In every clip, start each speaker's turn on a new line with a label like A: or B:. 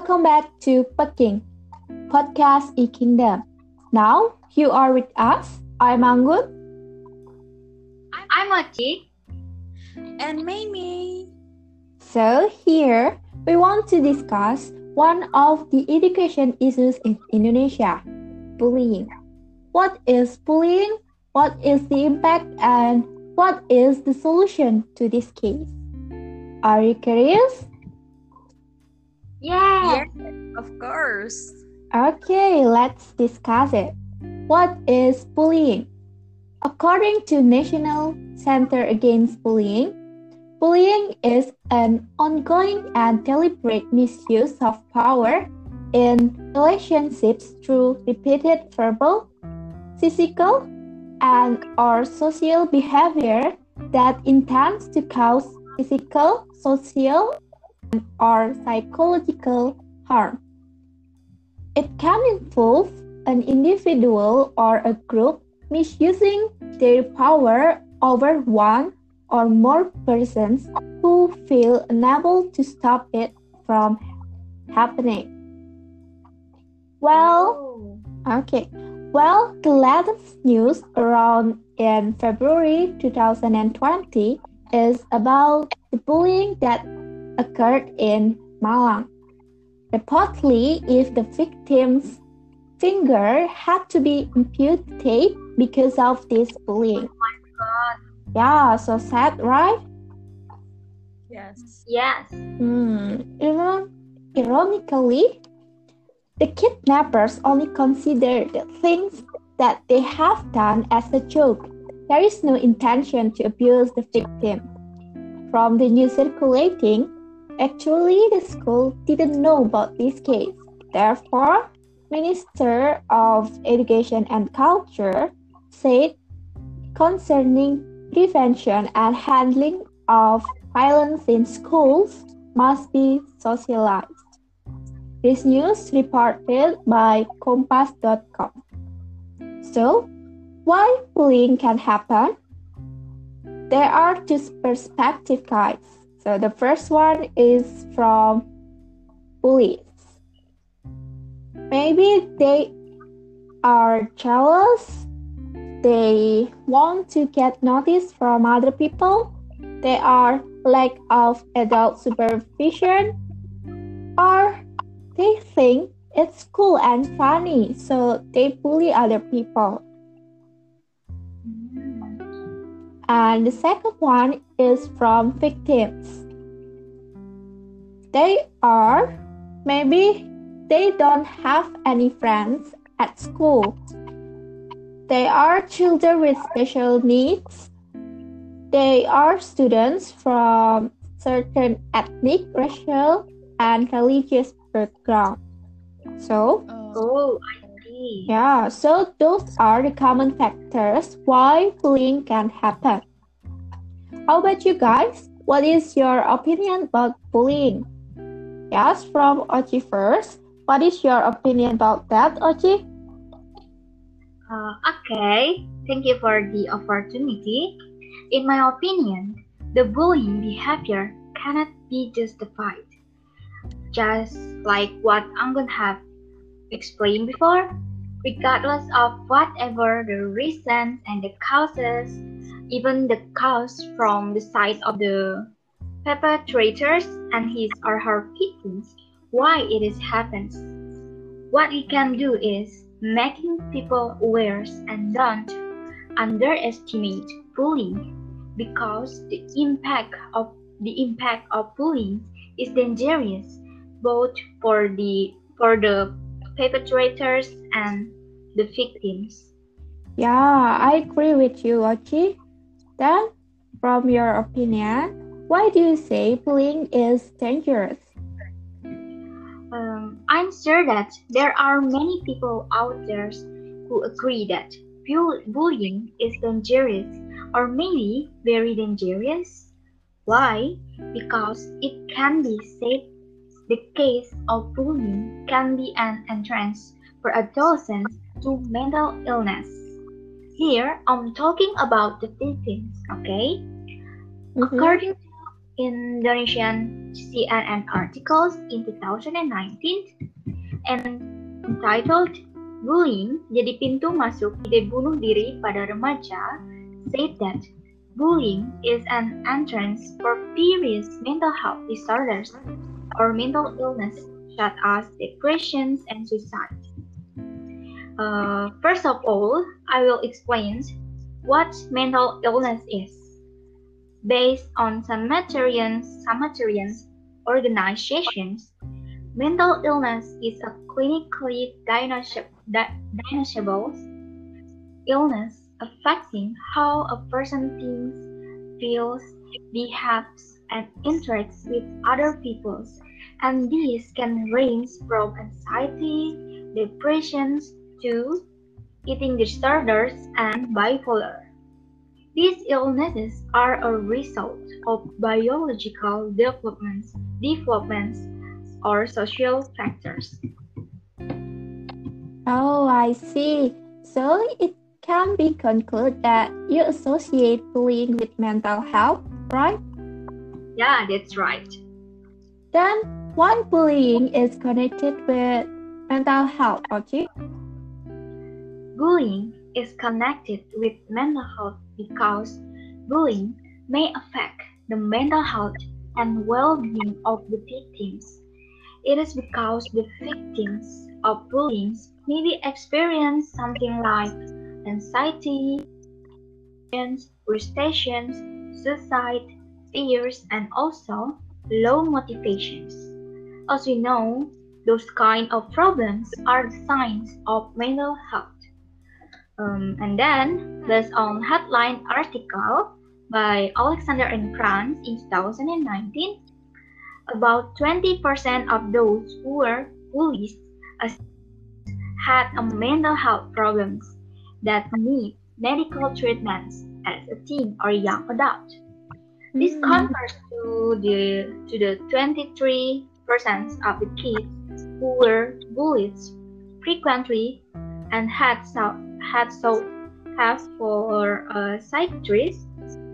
A: Welcome back to Peking Podcast e Kingdom. Now you are with us. I'm Anggun.
B: I'm Ochi.
C: And Mimi.
A: So here we want to discuss one of the education issues in Indonesia, bullying. What is bullying? What is the impact and what is the solution to this case? Are you curious?
B: Yeah.
C: Yes, of course.
A: Okay, let's discuss it. What is bullying? According to National Center Against Bullying, bullying is an ongoing and deliberate misuse of power in relationships through repeated verbal, physical, and or social behavior that intends to cause physical, social, or psychological harm. It can involve an individual or a group misusing their power over one or more persons who feel unable to stop it from happening. Well, okay. Well, the latest news around in February 2020 is about the bullying that occurred in Malang. Reportedly, if the victim's finger had to be amputated because of this bullying.
B: Oh my god.
A: Yeah, so sad, right?
C: Yes.
B: Yes.
A: Hmm. Iron- ironically, the kidnappers only consider the things that they have done as a joke. There is no intention to abuse the victim. From the news circulating, actually the school didn't know about this case. Therefore, Minister of Education and Culture said concerning prevention and handling of violence in schools must be socialized. This news reported by Kompas.com. So, why bullying can happen? There are two perspective guides. So the first one is from bullies. Maybe they are jealous. They want to get noticed from other people. They are lack of adult supervision or they think it's cool and funny, so they bully other people. And the second one is from victims. They are maybe they don't have any friends at school. They are children with special needs. They are students from certain ethnic, racial, and religious background. So,
C: Oh,
B: Oh, I see.
A: yeah, so those are the common factors why bullying can happen. How about you guys? What is your opinion about bullying? Yes, from Ochi first. What is your opinion about that, Ochi?
B: Uh, okay. Thank you for the opportunity. In my opinion, the bullying behavior cannot be justified. Just like what Anggun have explained before, regardless of whatever the reasons and the causes, even the cause from the side of the perpetrators and his or her victims, why it is happens. What we can do is making people aware and don't underestimate bullying because the impact of the impact of bullying is dangerous both for the for the perpetrators and the victims.
A: Yeah, I agree with you, Ochi. Then, from your opinion, why do you say bullying is dangerous?
B: Um, I'm sure that there are many people out there who agree that bullying is dangerous or maybe very dangerous. Why? Because it can be said the case of bullying can be an entrance for adolescents to mental illness. Here, I'm talking about the victims, okay?
A: Mhm.
B: According to Indonesian CNN articles in 2019 and entitled Bullying jadi pintu masuk ide bunuh diri pada remaja said that bullying is an entrance for various mental health disorders or mental illness such as depressions and suicide. Uh, first of all, I will explain what mental illness is. Based on Sumerian, Sumerian organizations, mental illness is a clinically diagnosable illness affecting how a person thinks, feels, behaves, and interacts with other people, and these can range from anxiety, depressions, 2. Eating disorders and bipolar. These illnesses are a result of biological developments, developments or social factors.
A: Oh, I see. So it can be concluded that you associate bullying with mental health, right?
B: Yeah, that's right.
A: Then, one bullying is connected with mental health, okay?
B: Bullying is connected with mental health because bullying may affect the mental health and well-being of the victims. It is because the victims of bullying maybe experience something like anxiety, frustration, suicide, fears, and also low motivations. As we know, those kind of problems are the signs of mental health. Um, and then, based on headline article by Alexander and Franz in 2019, about 20% of those who were bullied had a mental health problems that need medical treatments as a teen or young adult. This mm-hmm. compares to the to the 23% of the kids who were bullied frequently and had so had so have for uh, psychiatrist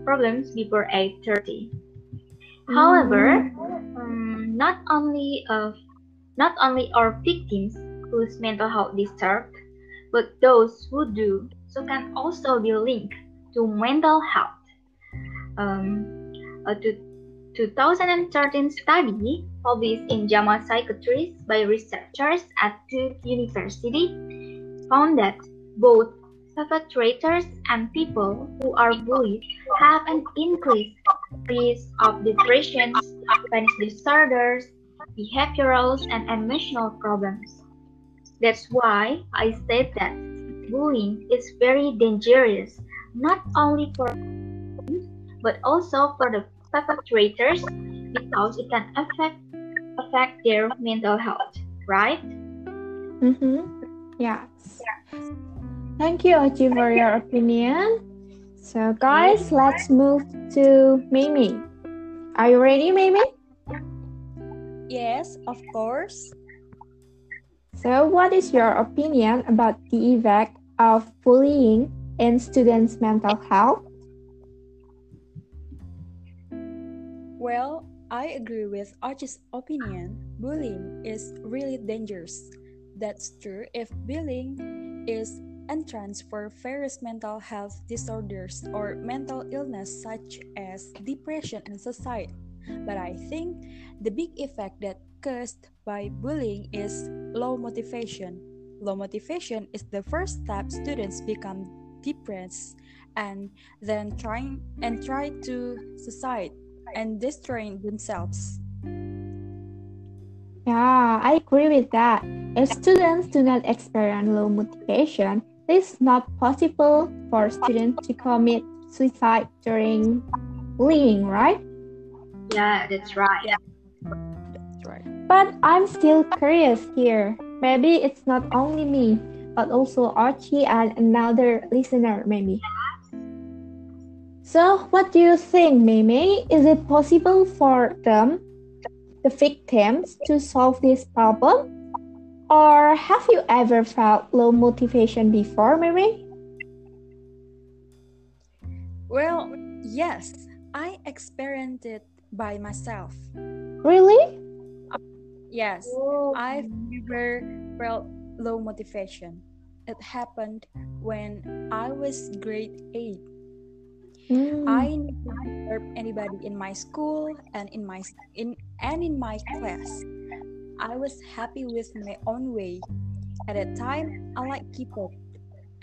B: problems before age 30. Mm-hmm. However, um, not only of not only are victims whose mental health disturbed, but those who do so can also be linked to mental health. Um, a 2013 study published in JAMA Psychiatry by researchers at Duke University found that both perpetrators and people who are bullied have an increased risk of depression, panic disorders, behavioral and emotional problems. That's why I said that bullying is very dangerous, not only for but also for the perpetrators because it can affect affect their mental health, right?
A: Mm-hmm. Yes. Thank you, Ochi, for your opinion. So, guys, let's move to Mimi. Are you ready, Mimi?
C: Yes, of course.
A: So, what is your opinion about the effect of bullying in students' mental health?
C: Well, I agree with Ochi's opinion. Bullying is really dangerous. That's true if bullying is entrance for various mental health disorders or mental illness such as depression and suicide. But I think the big effect that caused by bullying is low motivation. Low motivation is the first step students become depressed and then trying and try to suicide and destroying themselves.
A: Yeah, I agree with that. If students do not experience low motivation, it is not possible for students to commit suicide during bullying, right?
B: Yeah, that's right. Yeah. That's right.
A: But I'm still curious here. Maybe it's not only me, but also Ochi and another listener, maybe. So, what do you think, Mimi? Is it possible for them, the victims, to solve this problem? Or have you ever felt low motivation before, Mimi?
C: Well, yes, I experienced it by myself.
A: Really?
C: Yes,
B: Oh.
C: I've never felt low motivation. It happened when I was grade 8.
A: Mm.
C: I never disturbed anybody in my school and in my in and in my class. I was happy with my own way. At that time, I like K-pop.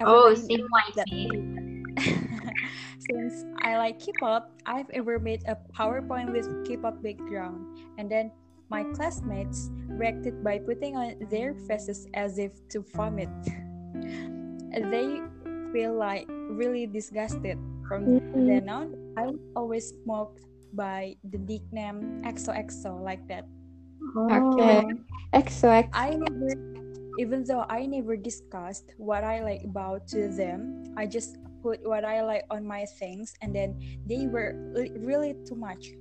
B: Oh,
C: Everybody
B: same
C: knows
B: like me.
C: Since I like K-pop, I've ever made a PowerPoint with K-pop background, and then my classmates reacted by putting on their faces as if to vomit. they feel like really disgusted. From
A: Mm.
C: then on, I was always mocked by the nickname XOXO like that.
A: Okay. XOX.
C: I never, even though I never discussed what I like about to them, I just put what I like on my things, and then they were really too much.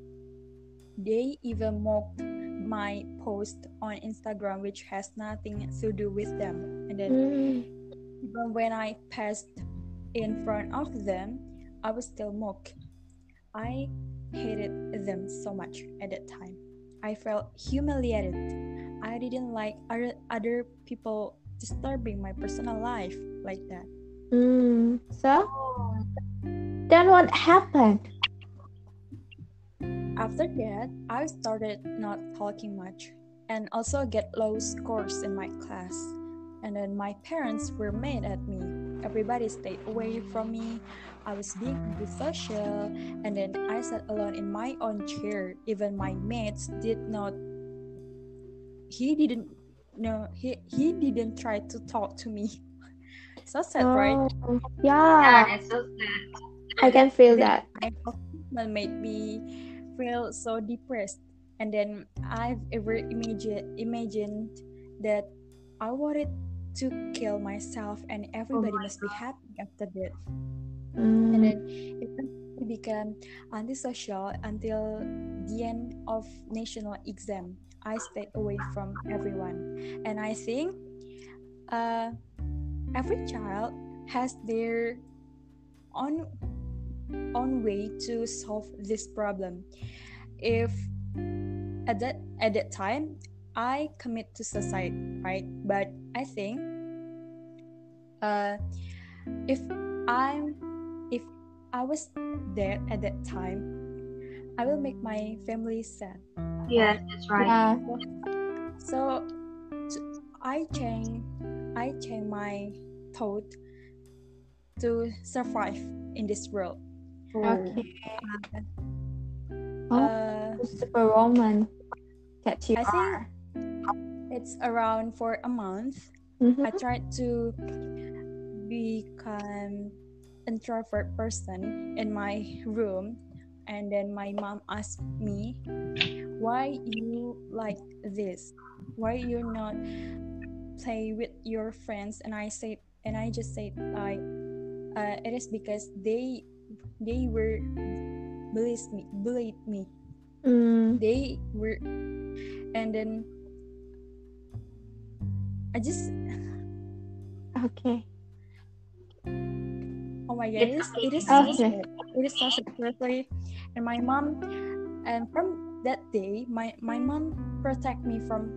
C: They even mocked my post on Instagram, which has nothing to do with them. And then
A: Mm.
C: even when I passed in front of them, I was still mocked. I hated them so much at that time. I felt humiliated. I didn't like other, other people disturbing my personal life like that.
A: Mm. So then what happened?
C: After that, I started not talking much and also get low scores in my class. And then my parents were mad at me. Everybody stayed away from me. I was being antisocial, and then I sat alone in my own chair. Even my mates did not. He didn't. No, he he didn't try to talk to me. so sad, right?
A: Oh,
B: Yeah,
A: yeah,
B: that's so sad.
A: I can feel that.
C: my husband made me feel so depressed and then i've ever imagine, imagined that i wanted to kill myself and everybody
B: my
C: must be happy after that
A: Mm.
C: and then it became antisocial until the end of national exam. I stayed away from everyone. And i think uh, every child has their own own way to solve this problem. If at that at that time i commit to suicide right but i think uh if i'm if i was dead at that time i will make my family sad
B: Yeah, that's right.
A: Yeah.
C: so I change i change my thought to survive in this world
A: Okay. Oh.
C: uh,
A: Superwoman that you
C: I think-
A: are.
C: It's around for a month
A: Mhm.
C: I tried to become introvert person in my room and then my mom asked me why you like this why you not play with your friends and I said and I just said i uh, it is because they they were bullied me bullied me
A: Mm.
C: they were and then I just
A: Okay.
C: Oh my god, it is, it is so
A: Okay.
C: It is so sad, seriously. And my mom, and from that day, my my mom protect me from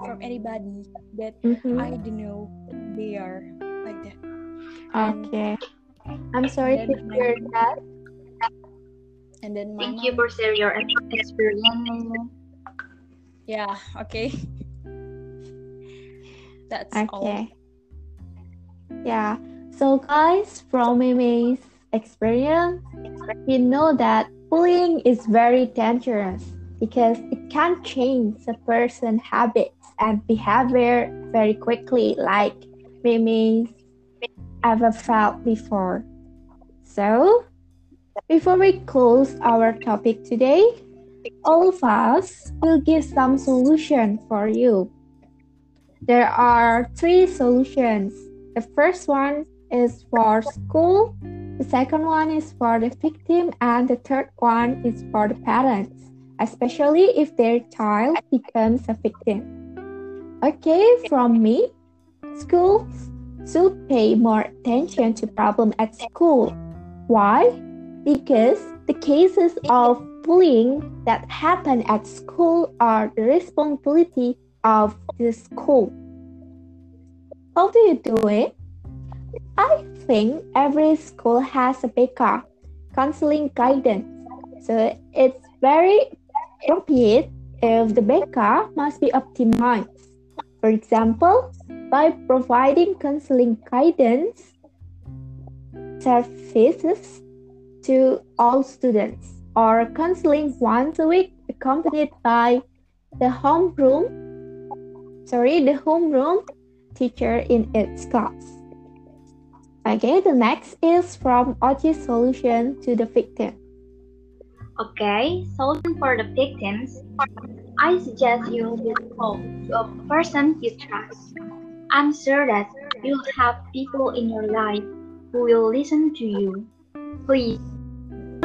C: from anybody that
A: Mhm.
C: I don't know they are like that. And,
A: Okay. I'm sorry to
C: then my
A: hear
C: mom-
A: that.
C: and then my
B: Thank you for sharing your ex- experience.
C: yeah, okay. That's all.
A: Okay. Yeah. So guys, from Mimi's experience, we know that bullying is very dangerous because it can change a person's habits and behavior very quickly, like Mimi's ever felt before. So, before we close our topic today, all of us will give some solution for you. There are three solutions. The first one is for school, the second one is for the victim, and the third one is for the parents, especially if their child becomes a victim. Okay, from me, schools should pay more attention to problem at school. Why? Because the cases of bullying that happen at school are the responsibility of the school. How do you do it? I think every school has a BK, uh, counseling guidance. So it's very appropriate if the BK uh, must be optimized. For example, by providing counseling guidance services to all students or counseling once a week accompanied by the homeroom sorry the homeroom teacher in its class. Okay the next is from Ochi's solution to the victim.
B: Okay solution for the victims. I suggest you will talk to a person you trust. I'm sure that you'll have people in your life who will listen to you. Please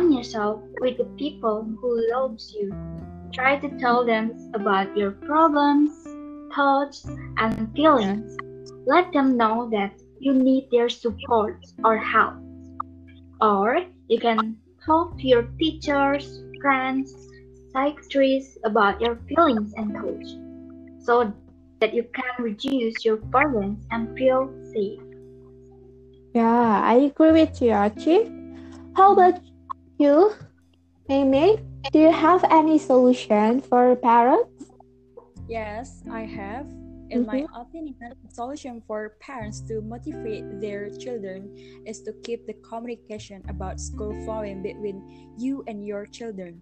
B: surround yourself with the people who loves you. Try to tell them about your problems, thoughts, and feelings. Let them know that you need their support or help. Or you can talk to your teachers, friends, psychiatrists about your feelings and thoughts so that you can reduce your burdens and feel safe.
A: Yeah, I agree with you, Ochi. How about you, Mei Do you have any solution for parents?
C: Yes, I have. In my mm-hmm. opinion, the solution for parents to motivate their children is to keep the communication about school flowing between you and your children.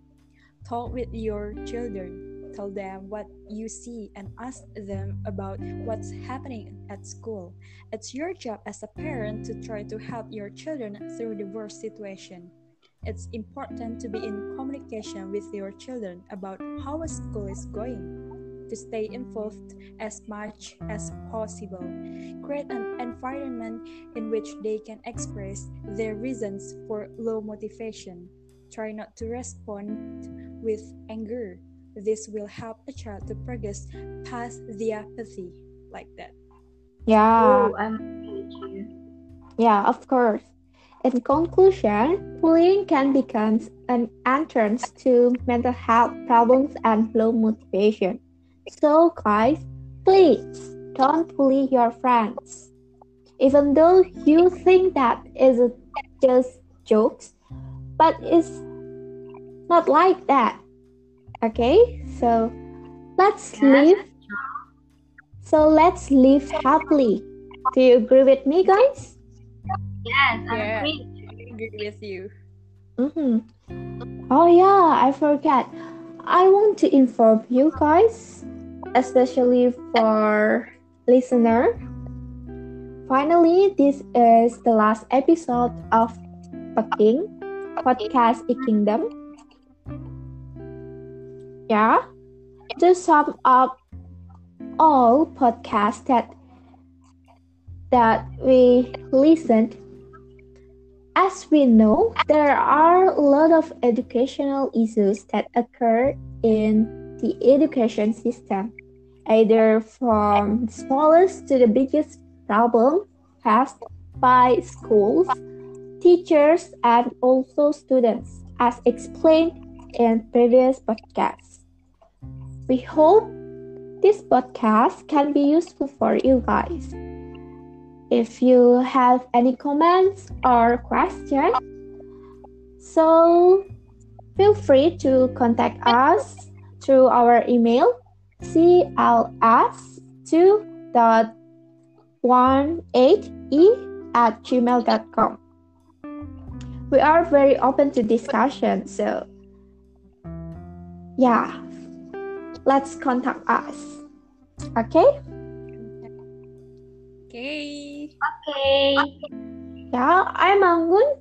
C: Talk with your children, tell them what you see, and ask them about what's happening at school. It's your job as a parent to try to help your children through the worst situation. It's important to be in communication with your children about how a school is going to stay involved as much as possible. Create an environment in which they can express their reasons for low motivation. Try not to respond with anger. This will help a child to progress past the apathy like that.
A: Yeah.
B: Oh, I'm with you.
A: Yeah, of course. In conclusion, bullying can become an entrance to mental health problems and low motivation. So, guys, please don't bully your friends. Even though you think that is just jokes, but it's not like that. Okay, so let's live. So let's live happily. Do you agree with me, guys?
B: Yes, I
C: Yeah.
B: agree.
C: I agree with you.
A: Mm-hmm. Oh yeah, I forgot. I want to inform you guys, especially for listener. Finally, this is the last episode of Peking podcast E Kingdom. Yeah, to sum up all podcasts that that we listened as we know, there are a lot of educational issues that occur in the education system, either from the smallest to the biggest problem faced by schools, teachers, and also students, as explained in previous podcasts. We hope this podcast can be useful for you guys. If you have any comments or questions, so feel free to contact us through our email cls2.18e at gmail.com. We are very open to discussion, so yeah, let's contact us. Okay?
C: Okay.
B: Okay.
A: Yeah, I'm Anggun.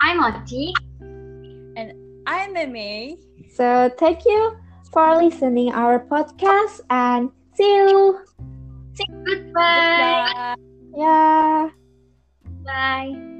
B: I'm Ochi.
C: And I'm Mimi.
A: So thank you for listening our podcast and see you.
B: Goodbye.
C: Bye.
A: Yeah.
B: Bye.